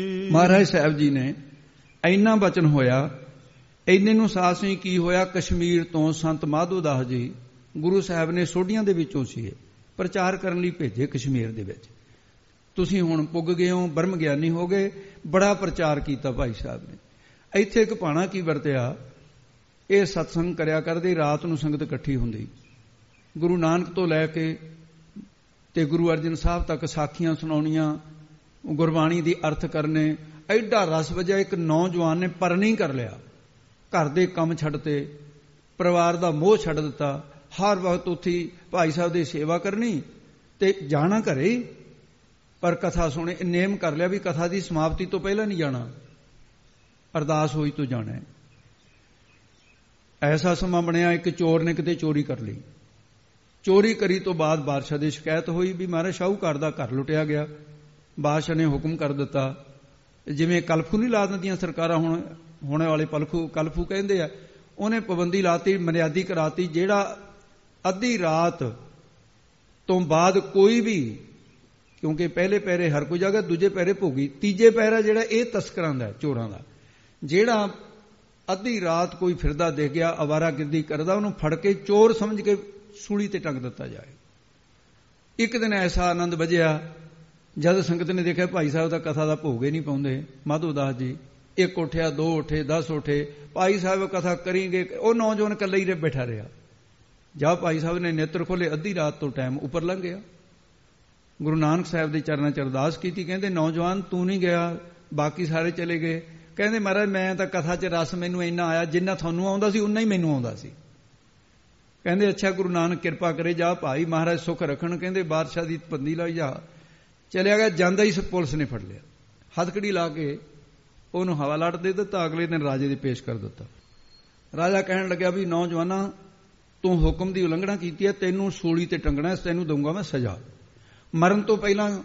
ਮਹਾਰਾਜ ਸਾਹਿਬ ਜੀ ਨੇ ਇੰਨਾ ਬਚਨ ਹੋਇਆ। ਇੰਨੇ ਨੂੰ ਸਾਸ ਨਹੀਂ ਕੀ ਹੋਇਆ, ਕਸ਼ਮੀਰ ਤੋਂ ਸੰਤ ਮਾਧੋ ਦਾਸ ਜੀ ਗੁਰੂ ਸਾਹਿਬ ਨੇ ਸੋਢੀਆਂ ਦੇ ਵਿੱਚੋਂ ਸੀ ਪ੍ਰਚਾਰ ਕਰਨ ਲਈ ਭੇਜੇ ਕਸ਼ਮੀਰ ਦੇ ਵਿੱਚ। ਤੁਸੀਂ ਹੁਣ ਪੁੱਗ ਗਏ ਹੋ ਬਰਮ ਗਿਆਨੀ ਹੋ ਗਏ, ਬੜਾ ਪ੍ਰਚਾਰ ਕੀਤਾ ਭਾਈ ਸਾਹਿਬ ਨੇ। ਇੱਥੇ ਇੱਕ ਪਾਣਾ ਕੀ ਵਰਤਿਆ? ਇਹ ਸਤਸੰਗ ਕਰਿਆ ਕਰਦੇ, ਰਾਤ ਨੂੰ ਸੰਗਤ ਇਕੱਠੀ ਹੁੰਦੀ। ਗੁਰੂ ਨਾਨਕ ਤੋਂ ਲੈ ਕੇ ਤੇ ਗੁਰੂ ਅਰਜਨ ਸਾਹਿਬ ਤੱਕ ਸਾਖੀਆਂ ਸੁਣਾਉਣੀਆਂ ਗੁਰਬਾਣੀ ਦੀ ਅਰਥ ਕਰਨੇ, ਐਡਾ ਰਸ ਵਜਾ ਇੱਕ ਨੌਜਵਾਨ ਨੇ ਪਰਣੀ ਕਰ ਲਿਆ। ਘਰ ਦੇ ਕੰਮ ਛੱਡਤੇ, ਪਰਿਵਾਰ ਦਾ ਮੋਹ ਛੱਡ ਦਿੱਤਾ। ਹਰ ਵਕਤ ਉੱਥੇ ਭਾਈ ਸਾਹਿਬ ਦੀ ਸੇਵਾ ਕਰਨੀ ਤੇ ਜਾਣਾ ਘਰੇ ਪਰ ਕਥਾ ਸੁਣੇ ਨੇਮ ਕਰ ਲਿਆ ਵੀ ਕਥਾ ਦੀ ਸਮਾਪਤੀ ਤੋਂ ਪਹਿਲਾਂ ਨਹੀਂ ਜਾਣਾ। ਅਰਦਾਸ ਹੋਈ ਤੋਂ ਜਾਣਾ ਹੈ। ਐਸਾ ਸਮਾਂ ਬਣਿਆ, ਇੱਕ ਚੋਰ ਨੇ ਕਿਤੇ ਚੋਰੀ ਕਰ ਲਈ। ਚੋਰੀ ਕਰੀ ਤੋਂ ਬਾਅਦ ਬਾਦਸ਼ਾਹ ਦੀ ਸ਼ਿਕਾਇਤ ਹੋਈ ਵੀ ਮਹਾਰਾਜ, ਸ਼ਾਹੂਕਾਰ ਦਾ ਘਰ ਲੁੱਟਿਆ ਗਿਆ। ਬਾਦਸ਼ਾਹ ਨੇ ਹੁਕਮ ਕਰ ਦਿੱਤਾ। ਜਿਵੇਂ ਕਲਫੂ ਨਹੀਂ ਲਾ ਦਿੰਦੀਆਂ ਸਰਕਾਰਾਂ ਹੁਣ, ਹੋਣੇ ਵਾਲੇ ਪਲਖੂ ਕਲਫੂ ਕਹਿੰਦੇ ਆ, ਉਹਨੇ ਪਾਬੰਦੀ ਲਾਤੀ, ਮਰਿਆਦੀ ਕਰਾਤੀ, ਜਿਹੜਾ ਅੱਧੀ ਰਾਤ ਤੋਂ ਬਾਅਦ ਕੋਈ ਵੀ, ਕਿਉਂਕਿ ਪਹਿਲੇ ਪਹਿਰੇ ਹਰ ਕੋਈ ਜਗ੍ਹਾ ਦੂਜੇ ਪਹਿਰੇ ਭੋਗੀ, ਤੀਜੇ ਪਹਿਰਾ ਜਿਹੜਾ ਇਹ ਤਸਕਰਾਂ ਦਾ ਚੋਰਾਂ ਦਾ। ਜਿਹੜਾ ਅੱਧੀ ਰਾਤ ਕੋਈ ਫਿਰਦਾ, ਦੇਖ ਗਿਆ ਅਵਾਰਾਗਿਰਦੀ ਕਰਦਾ, ਉਹਨੂੰ ਫੜ ਕੇ ਚੋਰ ਸਮਝ ਕੇ ਸੂਲੀ ਤੇ ਟੰਗ ਦਿੱਤਾ ਜਾਏ। ਇੱਕ ਦਿਨ ਐਸਾ ਆਨੰਦ ਵਜਿਆ ਜਦ ਸੰਗਤ ਨੇ ਦੇਖਿਆ ਭਾਈ ਸਾਹਿਬ ਦਾ ਕਥਾ ਦਾ ਭੋਗ ਹੀ ਨਹੀਂ ਪਾਉਂਦੇ, ਮਾਧੋ ਦਾਸ ਜੀ, ਇੱਕ ਉਠਿਆ, ਦੋ ਉਠੇ 10 ਉਠੇ, ਭਾਈ ਸਾਹਿਬ ਕਥਾ ਕਰੀਂਗੇ, ਉਹ ਨੌਜਵਾਨ ਇਕੱਲੇ ਹੀ ਬੈਠਾ ਰਿਹਾ। ਜਾ ਭਾਈ ਸਾਹਿਬ ਨੇ ਨੇਤਰ ਖੋਲੇ ਅੱਧੀ ਰਾਤ ਤੋਂ ਟਾਈਮ ਉੱਪਰ ਲੰਘ ਗਿਆ। ਗੁਰੂ ਨਾਨਕ ਸਾਹਿਬ ਦੇ ਚਰਨਾਂ 'ਚ ਅਰਦਾਸ ਕੀਤੀ, ਕਹਿੰਦੇ, ਨੌਜਵਾਨ, ਤੂੰ ਨਹੀਂ ਗਿਆ, ਬਾਕੀ ਸਾਰੇ ਚਲੇ ਗਏ। ਕਹਿੰਦੇ, ਮਹਾਰਾਜ, ਮੈਂ ਤਾਂ ਕਥਾ 'ਚ ਰਸ ਮੈਨੂੰ ਇੰਨਾ ਆਇਆ, ਜਿੰਨਾ ਤੁਹਾਨੂੰ ਆਉਂਦਾ ਸੀ, ਉਨਾ ਹੀ ਮੈਨੂੰ ਆਉਂਦਾ ਸੀ। ਕਹਿੰਦੇ, ਅੱਛਾ, ਗੁਰੂ ਨਾਨਕ ਕਿਰਪਾ ਕਰੇ, ਜਾ ਭਾਈ ਮਹਾਰਾਜ ਸੁਖ ਰੱਖਣ। ਕਹਿੰਦੇ, ਬਾਦਸ਼ਾਹ ਦੀ ਪੰਦੀ ਲਾ ਜਾ। ਚਲਿਆ ਗਿਆ, ਜਾਂਦਾ ਹੀ ਪੁਲਿਸ ਨੇ ਫੜ ਲਿਆ। ਹੱਥਕੜੀ ਲਾ ਕੇ ਉਹਨੂੰ ਹਵਾਲਾਟ ਦੇ ਦਿੱਤਾ, ਅਗਲੇ ਦਿਨ ਰਾਜੇ ਦੇ ਪੇਸ਼ ਕਰ ਦਿੱਤਾ। ਰਾਜਾ ਕਹਿਣ ਲੱਗਿਆ ਵੀ, ਨੌਜਵਾਨਾ, ਤੂੰ ਹੁਕਮ ਦੀ ਉਲੰਘਣਾ ਕੀਤੀ ਹੈ, ਤੈਨੂੰ ਸੂਲੀ ਤੇ ਟੰਗਣਾ ਹੈ, ਤੈਨੂੰ ਦਊਂਗਾ ਮੈਂ ਸਜ਼ਾ। ਮਰਨ ਤੋਂ ਪਹਿਲਾਂ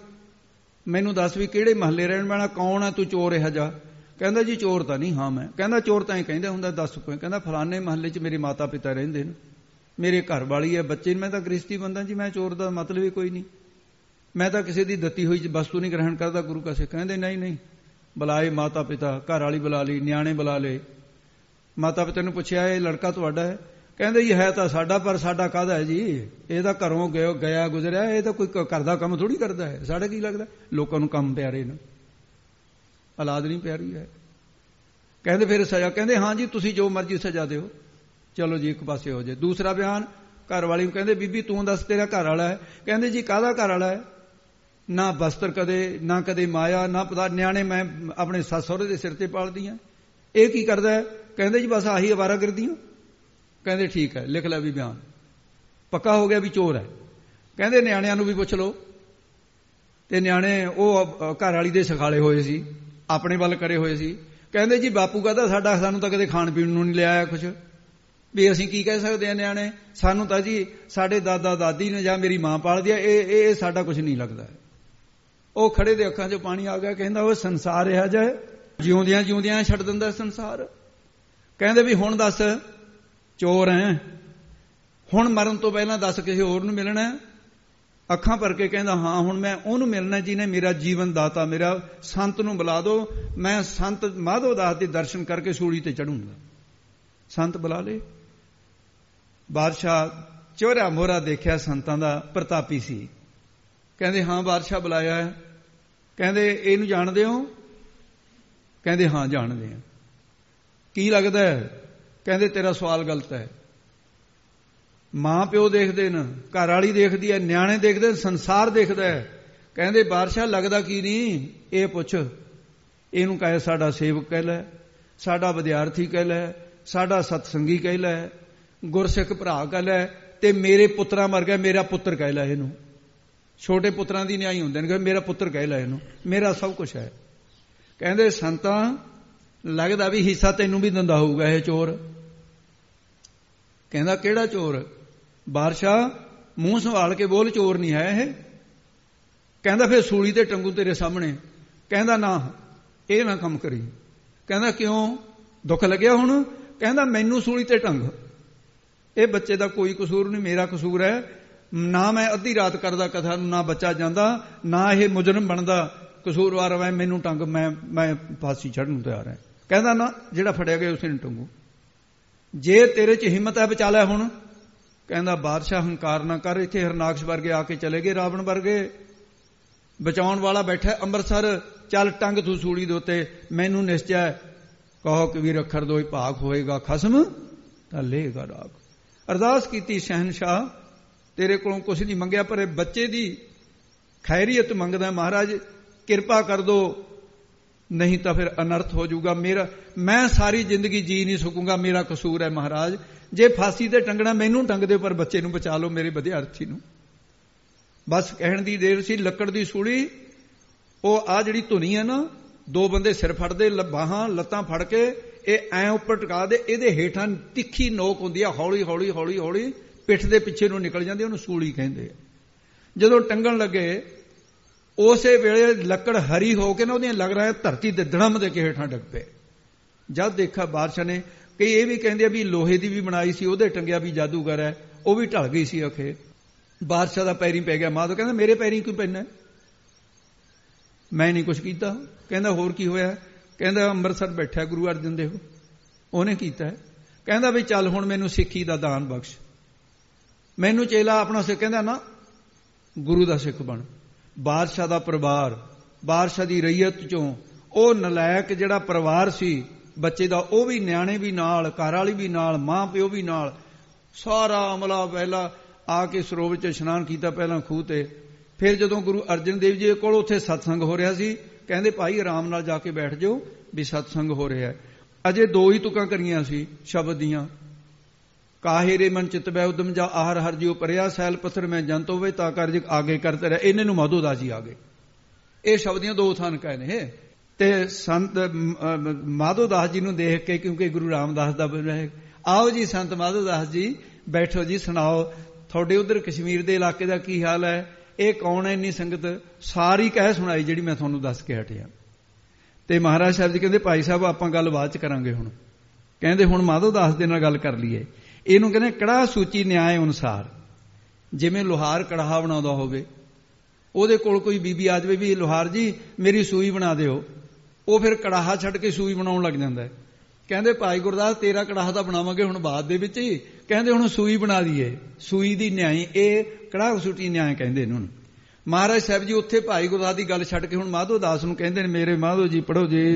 ਮੈਨੂੰ ਦੱਸ ਵੀ ਕਿਹੜੇ ਮਹੱਲੇ ਰਹਿਣ ਵਾਲਾ, ਕੌਣ ਹੈ, ਤੂੰ ਚੋਰ ਇਹ ਜਾ ਕਹਿੰਦਾ ਜੀ, ਚੋਰ ਤਾਂ ਨਹੀਂ, ਹਾਂ ਮੈਂ। ਕਹਿੰਦਾ, ਚੋਰ ਤਾਂ ਹੀ ਕਹਿੰਦੇ ਹੁੰਦਾ, ਦੱਸ ਕੋਈ। ਕਹਿੰਦਾ, ਫਲਾਣੇ ਮਹੱਲੇ 'ਚ ਮੇਰੇ ਮਾਤਾ ਪਿਤਾ ਰਹਿੰਦੇ ਨੇ। ਮੇਰੇ ਘਰ ਵਾਲੀ ਹੈ, ਬੱਚੇ ਮੈਂ ਤਾਂ ਗ੍ਰਸਤੀ ਬੰਦਾ ਜੀ, ਮੈਂ ਚੋਰ ਦਾ ਮਤਲਬ ਹੀ ਕੋਈ ਨਹੀਂ। ਮੈਂ ਤਾਂ ਕਿਸੇ ਦੀ ਦਿੱਤੀ ਹੋਈ ਵਸਤੂ ਨਹੀਂ ਗ੍ਰਹਿਣ ਕਰਦਾ, ਗੁਰੂ ਕਾਸੇ ਕਹਿੰਦੇ, ਨਹੀਂ ਨਹੀਂ, ਬੁਲਾਏ ਮਾਤਾ ਪਿਤਾ ਘਰ ਵਾਲੀ ਬੁਲਾ ਲਈ, ਨਿਆਣੇ ਬੁਲਾ ਲਏ। ਮਾਤਾ ਪਿਤਾ ਨੂੰ ਪੁੱਛਿਆ, ਇਹ ਲੜਕਾ ਤੁਹਾਡਾ ਹੈ? ਕਹਿੰਦੇ ਜੀ ਹੈ ਤਾਂ ਸਾਡਾ, ਪਰ ਸਾਡਾ ਕਾਹਦਾ ਹੈ ਜੀ? ਇਹ ਤਾਂ ਘਰੋਂ ਗਿਆ ਗਿਆ, ਗੁਜ਼ਰਿਆ, ਇਹ ਤਾਂ ਕੋਈ ਘਰ ਦਾ ਕੰਮ ਥੋੜੀ ਕਰਦਾ ਹੈ। ਸਾਡੇ ਕੀ ਲੱਗਦਾ? ਲੋਕਾਂ ਨੂੰ ਕੰਮ ਪਿਆਰੇ ਨੇ। ਔਲਾਦ ਨਹੀਂ ਪਿਆਰੀ ਹੈ। ਕਹਿੰਦੇ, ਫਿਰ ਸਜ਼ਾ, ਕਹਿੰਦੇ, ਹਾਂ ਜੀ, ਤੁਸੀਂ ਜੋ ਮਰਜ਼ੀ ਸਜ਼ਾ ਦਿਓ। ਚਲੋ ਜੀ, ਇੱਕ ਪਾਸੇ ਹੋ ਜਾਏ। ਦੂਸਰਾ ਬਿਆਨ ਘਰ ਵਾਲੀ ਨੂੰ ਕਹਿੰਦੇ, ਬੀਬੀ, ਤੂੰ ਦੱਸ, ਤੇਰਾ ਘਰ ਵਾਲਾ ਹੈ? ਕਹਿੰਦੇ, ਜੀ, ਕਾਹਦਾ ਘਰ ਵਾਲਾ ਹੈ? ਨਾ ਬਸਤਰ ਕਦੇ, ਨਾ ਕਦੇ ਮਾਇਆ, ਨਾ ਪਤਾ ਨਿਆਣੇ ਮੈਂ ਆਪਣੇ ਸੱਸ ਸਹੁਰੇ ਦੇ ਸਿਰ ਤੇ ਪਾਲਦੀ ਆ ਇਹ ਕੀ ਕਰਦਾ ਹੈ? ਕਹਿੰਦੇ ਜੀ ਬਸ ਆਹੀ ਅਵਾਰਾ ਕਰਦੀਆਂ ਕਹਿੰਦੇ ਠੀਕ ਹੈ, ਲਿਖ ਲੈ ਵੀ ਬਿਆਨ। ਪੱਕਾ ਹੋ ਗਿਆ ਵੀ ਚੋਰ ਹੈ। ਕਹਿੰਦੇ ਨਿਆਣਿਆਂ ਨੂੰ ਵੀ ਪੁੱਛ ਲਓ। ਤੇ ਨਿਆਣੇ ਉਹ ਘਰ ਵਾਲੀ ਦੇ ਸਿਖਾਲੇ ਹੋਏ ਸੀ। ਆਪਣੇ ਵੱਲ ਕਰੇ ਹੋਏ ਸੀ। ਕਹਿੰਦੇ ਜੀ ਬਾਪੂ ਕਹਦਾ ਸਾਡਾ, ਸਾਨੂੰ ਤਾਂ ਕਦੇ ਖਾਣ ਪੀਣ ਨੂੰ ਨਹੀਂ ਲਿਆਇਆ ਕੁਝ ਵੀ ਅਸੀਂ ਕੀ ਕਹਿ ਸਕਦੇ ਆ ਨਿਆਣੇ? ਸਾਨੂੰ ਤਾਂ ਜੀ ਸਾਡੇ ਦਾਦਾ ਦਾਦੀ ਨੇ ਜਾਂ ਮੇਰੀ ਮਾਂ ਪਾਲਦੀ ਆ ਇਹ ਇਹ ਸਾਡਾ ਕੁਝ ਨਹੀਂ ਲੱਗਦਾ ਉਹ ਖੜੇ ਦੇ ਅੱਖਾਂ 'ਚੋਂ ਪਾਣੀ ਆ ਗਿਆ, ਕਹਿੰਦਾ ਉਹ ਸੰਸਾਰ ਰਿਹਾ ਜਾਏ ਜਿਉਂਦਿਆਂ ਜਿਉਂਦਿਆਂ ਛੱਡ ਦਿੰਦਾ ਸੰਸਾਰ। ਕਹਿੰਦੇ ਵੀ, ਹੁਣ ਦੱਸ, ਚੋਰ ਐ। ਹੁਣ ਮਰਨ ਤੋਂ ਪਹਿਲਾਂ ਦੱਸ ਕਿਸੇ ਹੋਰ ਨੂੰ ਮਿਲਣਾ ਅੱਖਾਂ ਭਰ ਕੇ ਕਹਿੰਦਾ, ਹਾਂ, ਹੁਣ ਮੈਂ ਉਹਨੂੰ ਮਿਲਣਾ ਜਿਹਨੇ ਮੇਰਾ ਜੀਵਨ ਦਾਤਾ, ਮੇਰਾ ਸੰਤ ਨੂੰ ਬੁਲਾ ਦਿਓ ਮੈਂ ਸੰਤ ਮਾਧੋ ਦਾਸ ਦੇ ਦਰਸ਼ਨ ਕਰਕੇ ਸੂਲੀ ਤੇ ਚੜੂੰਗਾ। ਸੰਤ ਬੁਲਾ ਲੇ। ਬਾਦਸ਼ਾਹ ਚੋਰਾ ਮੋਰਾ ਦੇਖਿਆ ਸੰਤਾਂ ਦਾ ਪ੍ਰਤਾਪੀ ਸੀ। ਕਹਿੰਦੇ, ਹਾਂ, ਬਾਦਸ਼ਾਹ ਬੁਲਾਇਆ ਹੈ। ਕਹਿੰਦੇ, ਇਹਨੂੰ ਜਾਣਦੇ ਹੋ? ਕਹਿੰਦੇ, ਹਾਂ, ਜਾਣਦੇ ਆ ਕੀ ਲੱਗਦਾ ਹੈ? ਕਹਿੰਦੇ, ਤੇਰਾ ਸਵਾਲ ਗਲਤ ਹੈ। ਮਾਂ ਪਿਓ ਦੇਖਦੇ ਨੇ ਘਰ ਵਾਲੀ ਦੇਖਦੀ ਹੈ, ਨਿਆਣੇ ਦੇਖਦੇ ਸੰਸਾਰ ਦੇਖਦਾ ਹੈ। ਕਹਿੰਦੇ, ਬਾਦਸ਼ਾਹ, ਲੱਗਦਾ ਕੀ ਨਹੀਂ? ਇਹ ਪੁੱਛ। ਇਹਨੂੰ ਕਹੇ, ਸਾਡਾ ਸੇਵਕ ਕਹਿ ਲੈ, ਸਾਡਾ ਵਿਦਿਆਰਥੀ ਕਹਿ ਲੈ, ਸਾਡਾ ਸਤਸੰਗੀ ਕਹਿ ਲੈ, ਗੁਰਸਿੱਖ ਭਰਾ ਕਹਿ ਲੈ ਤੇ ਮੇਰੇ ਪੁੱਤਰਾ ਮਰ ਗਿਆ ਮੇਰਾ ਪੁੱਤਰ ਕਹਿ ਲੈ ਇਹਨੂੰ। ਛੋਟੇ ਪੁੱਤਰਾਂ ਦੀ ਨਿਆਈ ਹੁੰਦੇ ਨੇ ਕਿ ਮੇਰਾ ਪੁੱਤਰ ਕਹਿ ਲੈ ਇਹਨੂੰ, ਮੇਰਾ ਸਭ ਕੁਝ ਹੈ। ਕਹਿੰਦੇ ਸੰਤਾਂ, ਲੱਗਦਾ ਵੀ ਹਿੱਸਾ ਤੈਨੂੰ ਵੀ ਦਿੰਦਾ ਹੋਊਗਾ ਇਹ ਚੋਰ। ਕਹਿੰਦਾ ਕਿਹੜਾ ਚੋਰ? ਬਾਦਸ਼ਾਹ, ਮੂੰਹ ਸੰਭਾਲ ਕੇ ਬੋਲ, ਚੋਰ ਨਹੀਂ ਹੈ ਇਹ। ਕਹਿੰਦਾ ਫਿਰ ਸੂਲੀ ਤੇ ਟੰਗੂ ਤੇਰੇ ਸਾਹਮਣੇ। ਕਹਿੰਦਾ ਨਾ, ਇਹ ਨਾ ਕੰਮ ਕਰੀ। ਕਹਿੰਦਾ ਕਿਉਂ? ਦੁੱਖ ਲੱਗਿਆ ਹੁਣ? ਕਹਿੰਦਾ ਮੈਨੂੰ ਸੂਲੀ ਤੇ ਟੰਗ। ਇਹ ਬੱਚੇ ਦਾ ਕੋਈ ਕਸੂਰ ਨਹੀਂ, ਮੇਰਾ ਕਸੂਰ ਹੈ। ਨਾ ਮੈਂ ਅੱਧੀ ਰਾਤ ਕਰਦਾ ਕਥਾ ਨੂੰ, ਨਾ ਬੱਚਾ ਜਾਂਦਾ, ਨਾ ਇਹ ਮੁਜਰਮ ਬਣਦਾ। ਕਸੂਰਵਾਰ ਮੈਂ ਮੈਨੂੰ ਟੰਗ, ਮੈਂ ਮੈਂ ਫਾਂਸੀ ਚੜਨ ਨੂੰ ਤਿਆਰ ਹਾਂ ਕਹਿੰਦਾ ਨਾ, ਜਿਹੜਾ ਫੜਿਆ ਗਿਆ ਉਸੇ ਨੂੰ ਟੰਗੂ। ਜੇ ਤੇਰੇ 'ਚ ਹਿੰਮਤ ਹੈ ਬਚਾ ਲੈ ਹੁਣ। ਕਹਿੰਦਾ, ਬਾਦਸ਼ਾਹ ਹੰਕਾਰ ਨਾ ਕਰ, ਇੱਥੇ ਹਰਨਾਕਸ਼ ਵਰਗੇ ਆ ਕੇ ਚਲੇ ਗਏ, ਰਾਵਣ ਵਰਗੇ। ਬਚਾਉਣ ਵਾਲਾ ਬੈਠਾ ਅੰਮ੍ਰਿਤਸਰ, ਚੱਲ ਟੰਗ ਤੂੰ ਸੂਲੀ ਦੇ ਉੱਤੇ, ਮੈਨੂੰ ਨਿਸ਼ਚੈ ਕਹੋ ਕਿ ਵੀਰ, ਅੱਖਰ ਦੋਈ ਭਾਗ ਹੋਏਗਾ ਖਸਮ, ਤਾਂ ਲੇਗਾ ਰਾਗ। ਅਰਦਾਸ ਕੀਤੀ ਸ਼ਹਿਨशाह ਤੇਰੇ ਕੋਲੋਂ ਕੁਝ ਨਹੀਂ ਮੰਗਿਆ, ਪਰ ਇਹ ਬੱਚੇ ਦੀ ਖੈਰੀਅਤ ਮੰਗਦਾ ਮਹਾਰਾਜ, ਕਿਰਪਾ ਕਰ ਦੋ, ਨਹੀਂ ਤਾਂ ਫਿਰ ਅਨਰਥ ਹੋ ਜਾਊਗਾ ਮੇਰਾ, ਮੈਂ ਸਾਰੀ ਜ਼ਿੰਦਗੀ ਜੀ ਨਹੀਂ ਸਕੂੰਗਾ, ਮੇਰਾ ਕਸੂਰ ਹੈ ਮਹਾਰਾਜ। ਜੇ ਫਾਸੀ ਤੇ ਟੰਗਣਾ ਮੈਨੂੰ ਟੰਗ ਦੇ ਪਰ ਬੱਚੇ ਨੂੰ ਬਚਾ ਲਓ ਮੇਰੇ ਵਿਦਿਆਰਥੀ ਨੂੰ। ਬਸ ਕਹਿਣ ਦੀ ਦੇਰ ਸੀ, ਲੱਕੜ ਦੀ ਸੂਲੀ, ਉਹ ਆ ਜਿਹੜੀ ਧੁਨੀ ਹੈ ਨਾ, ਦੋ ਬੰਦੇ ਸਿਰ ਫੜਦੇ ਬਾਹਾਂ, ਲੱਤਾਂ ਫੜ ਕੇ, ਇਹ ਐ ਉੱਪਰ ਟਿਕਾ ਦੇ, ਇਹਦੇ ਹੇਠਾਂ ਤਿੱਖੀ ਨੋਕ ਹੁੰਦੀ ਆ ਹੌਲੀ ਹੌਲੀ ਹੌਲੀ ਹੌਲੀ ਪਿੱਠ ਦੇ ਪਿੱਛੇ ਨੂੰ ਨਿਕਲ ਜਾਂਦੀ ਉਹਨੂੰ ਸੂਲੀ ਕਹਿੰਦੇ ਆ। ਜਦੋਂ ਟੰਗਣ ਲੱਗੇ, ਉਸੇ ਵੇਲੇ ਲੱਕੜ ਹਰੀ ਹੋ ਕੇ ਨਾ ਉਹਦੀਆਂ ਲੱਗ ਰਿਹਾ ਧਰਤੀ ਤੇ ਧੜਮ ਦੇ ਕੇ ਹੇਠਾਂ ਡਿੱਗ ਪਏ। ਜਦ ਦੇਖਾ ਬਾਦਸ਼ਾਹ ਨੇ, ਕਈ ਇਹ ਵੀ ਕਹਿੰਦੇ ਆ ਵੀ ਲੋਹੇ ਦੀ ਵੀ ਬਣਾਈ ਸੀ, ਉਹਦੇ ਟੰਗਿਆ ਵੀ ਜਾਦੂਗਰ ਹੈ, ਉਹ ਵੀ ਢਲ ਗਈ ਸੀ ਅਖੇ ਬਾਦਸ਼ਾਹ ਦਾ ਪੈਰੀ ਪੈ ਗਿਆ ਮਾਧੋ ਕਹਿੰਦਾ, ਮੇਰੇ ਪੈਰੀ ਕਿਉਂ ਪੈਣਾ ਮੈਂ ਨਹੀਂ ਕੁਝ ਕੀਤਾ। ਕਹਿੰਦਾ, ਹੋਰ ਕੀ ਹੋਇਆ? ਕਹਿੰਦਾ, ਅੰਮ੍ਰਿਤਸਰ ਬੈਠਾ ਗੁਰੂ ਅਰਜਨ ਦੇਵ। ਉਹਨੇ ਕੀਤਾ। ਕਹਿੰਦਾ ਵੀ ਚੱਲ ਹੁਣ ਮੈਨੂੰ ਸਿੱਖੀ ਦਾ ਦਾਨ ਬਖਸ਼। ਮੈਨੂੰ ਚੇਲਾ ਆਪਣਾ ਸਿੱਖ ਕਹਿੰਦਾ ਨਾ, ਗੁਰੂ ਦਾ ਸਿੱਖ ਬਣ। ਬਾਦਸ਼ਾਹ ਦਾ ਪਰਿਵਾਰ, ਬਾਦਸ਼ਾਹ ਦੀ ਰਈਅਤ ਚੋਂ ਉਹ ਨਲਾਇਕ ਜਿਹੜਾ ਪਰਿਵਾਰ ਸੀ, ਬੱਚੇ ਦਾ, ਉਹ ਵੀ ਨਿਆਣੇ ਵੀ ਨਾਲ, ਘਰ ਵਾਲੀ ਵੀ ਨਾਲ, ਮਾਂ ਪਿਓ ਵੀ ਨਾਲ, ਸਾਰਾ ਅਮਲਾ ਪਹਿਲਾ ਆ ਕੇ ਸਰੋਵਰ 'ਚ ਇਸ਼ਨਾਨ ਕੀਤਾ ਪਹਿਲਾਂ ਖੂਹ ਤੇ। ਫਿਰ ਜਦੋਂ ਗੁਰੂ ਅਰਜਨ ਦੇਵ ਜੀ ਕੋਲ ਉੱਥੇ ਸਤਸੰਗ ਹੋ ਰਿਹਾ ਸੀ, ਕਹਿੰਦੇ, ਭਾਈ, ਆਰਾਮ ਨਾਲ ਜਾ ਕੇ ਬੈਠ ਜਾਓ ਵੀ ਸਤਸੰਗ ਹੋ ਰਿਹਾ ਅਜੇ ਦੋ ਹੀ ਤੁਕਾਂ ਕਰੀਆਂ ਸੀ, ਸ਼ਬਦ ਦੀਆਂ। ਕਾਹੇ ਰੇ ਮਨ ਚਿਤ ਬੈ ਉਦਮ ਜਾ ਆਹਰ ਹਰ ਜਿਉ ਪਰਿਆ, ਸੈਲ ਪੱਥਰ ਮੈਂ ਜੰਤ ਹੋਵੇ ਤਾਂ ਕਰ ਜਿ ਆਗੇ ਕਰਤੇ ਰਹੇ। ਇਹਨੇ ਨੂੰ ਮਾਧੋਦਾਸ ਜੀ ਆਗੇ ਇਹ ਸ਼ਬਦੀਆਂ ਦੋ ਥਾਨ ਕਹੇ ਨੇ ਤੇ ਸੰਤ ਮਾਧੋਦਾਸ ਜੀ ਨੂੰ ਦੇਖ ਕੇ ਕਿਉਂਕਿ ਗੁਰੂ ਰਾਮਦਾਸ ਦਾ ਰਹੇ। ਆਓ ਜੀ ਸੰਤ ਮਾਧੋਦਾਸ ਜੀ, ਬੈਠੋ ਜੀ, ਸੁਣਾਓ। ਤੁਹਾਡੇ ਉਧਰ ਕਸ਼ਮੀਰ ਦੇ ਇਲਾਕੇ ਦਾ ਕੀ ਹਾਲ ਹੈ? ਇਹ ਕੌਣ ਹੈ ਇੰਨੀ ਸੰਗਤ? ਸਾਰੀ ਕਹਿ ਸੁਣਾਈ ਜਿਹੜੀ ਮੈਂ ਤੁਹਾਨੂੰ ਦੱਸ ਕੇ ਹਟਿਆ। ਤੇ ਮਹਾਰਾਜ ਸਾਹਿਬ ਜੀ ਕਹਿੰਦੇ, ਭਾਈ ਸਾਹਿਬ, ਆਪਾਂ ਗੱਲ ਬਾਅਦ ਚ ਕਰਾਂਗੇ ਹੁਣ। ਕਹਿੰਦੇ, ਹੁਣ ਮਾਧੋਦਾਸ ਦੇ ਨਾਲ ਗੱਲ ਕਰ ਲਈਏ। ਇਹਨੂੰ ਕਹਿੰਦੇ ਕੜਾ ਸੂਚੀ ਨਿਆਂ ਅਨੁਸਾਰ। ਜਿਵੇਂ ਲੋਹਾਰ ਕੜਾਹਾ ਬਣਾਉਂਦਾ ਹੋਵੇ, ਉਹਦੇ ਕੋਲ ਕੋਈ ਬੀਬੀ ਆ ਜਾਵੇ ਵੀ, ਲੋਹਾਰ ਜੀ, ਮੇਰੀ ਸੂਈ ਬਣਾ ਦਿਓ। ਉਹ ਫਿਰ ਕੜਾਹਾ ਛੱਡ ਕੇ ਸੂਈ ਬਣਾਉਣ ਲੱਗ ਜਾਂਦਾ ਹੈ। ਕਹਿੰਦੇ, ਭਾਈ ਗੁਰਦਾਸ, ਤੇਰਾ ਕੜਾਹਾ ਤਾਂ ਬਣਾਵਾਂਗੇ ਹੁਣ ਬਾਅਦ ਦੇ ਵਿੱਚ ਹੀ। ਕਹਿੰਦੇ, ਹੁਣ ਸੂਈ ਬਣਾ ਦਈਏ। ਸੂਈ ਦੀ ਨਿਆਈ, ਇਹ ਕੜਾਹ ਸੂਟੀ ਨਿਆਈ ਕਹਿੰਦੇ ਇਹਨੂੰ ਮਹਾਰਾਜ ਸਾਹਿਬ ਜੀ, ਉੱਥੇ ਭਾਈ ਗੁਰਦਾਸ ਦੀ ਗੱਲ ਛੱਡ ਕੇ ਹੁਣ ਮਾਧੋ ਦਾਸ ਨੂੰ ਕਹਿੰਦੇ ਨੇ, ਮੇਰੇ ਮਾਧੋ ਜੀ ਪੜੋ ਜੀ।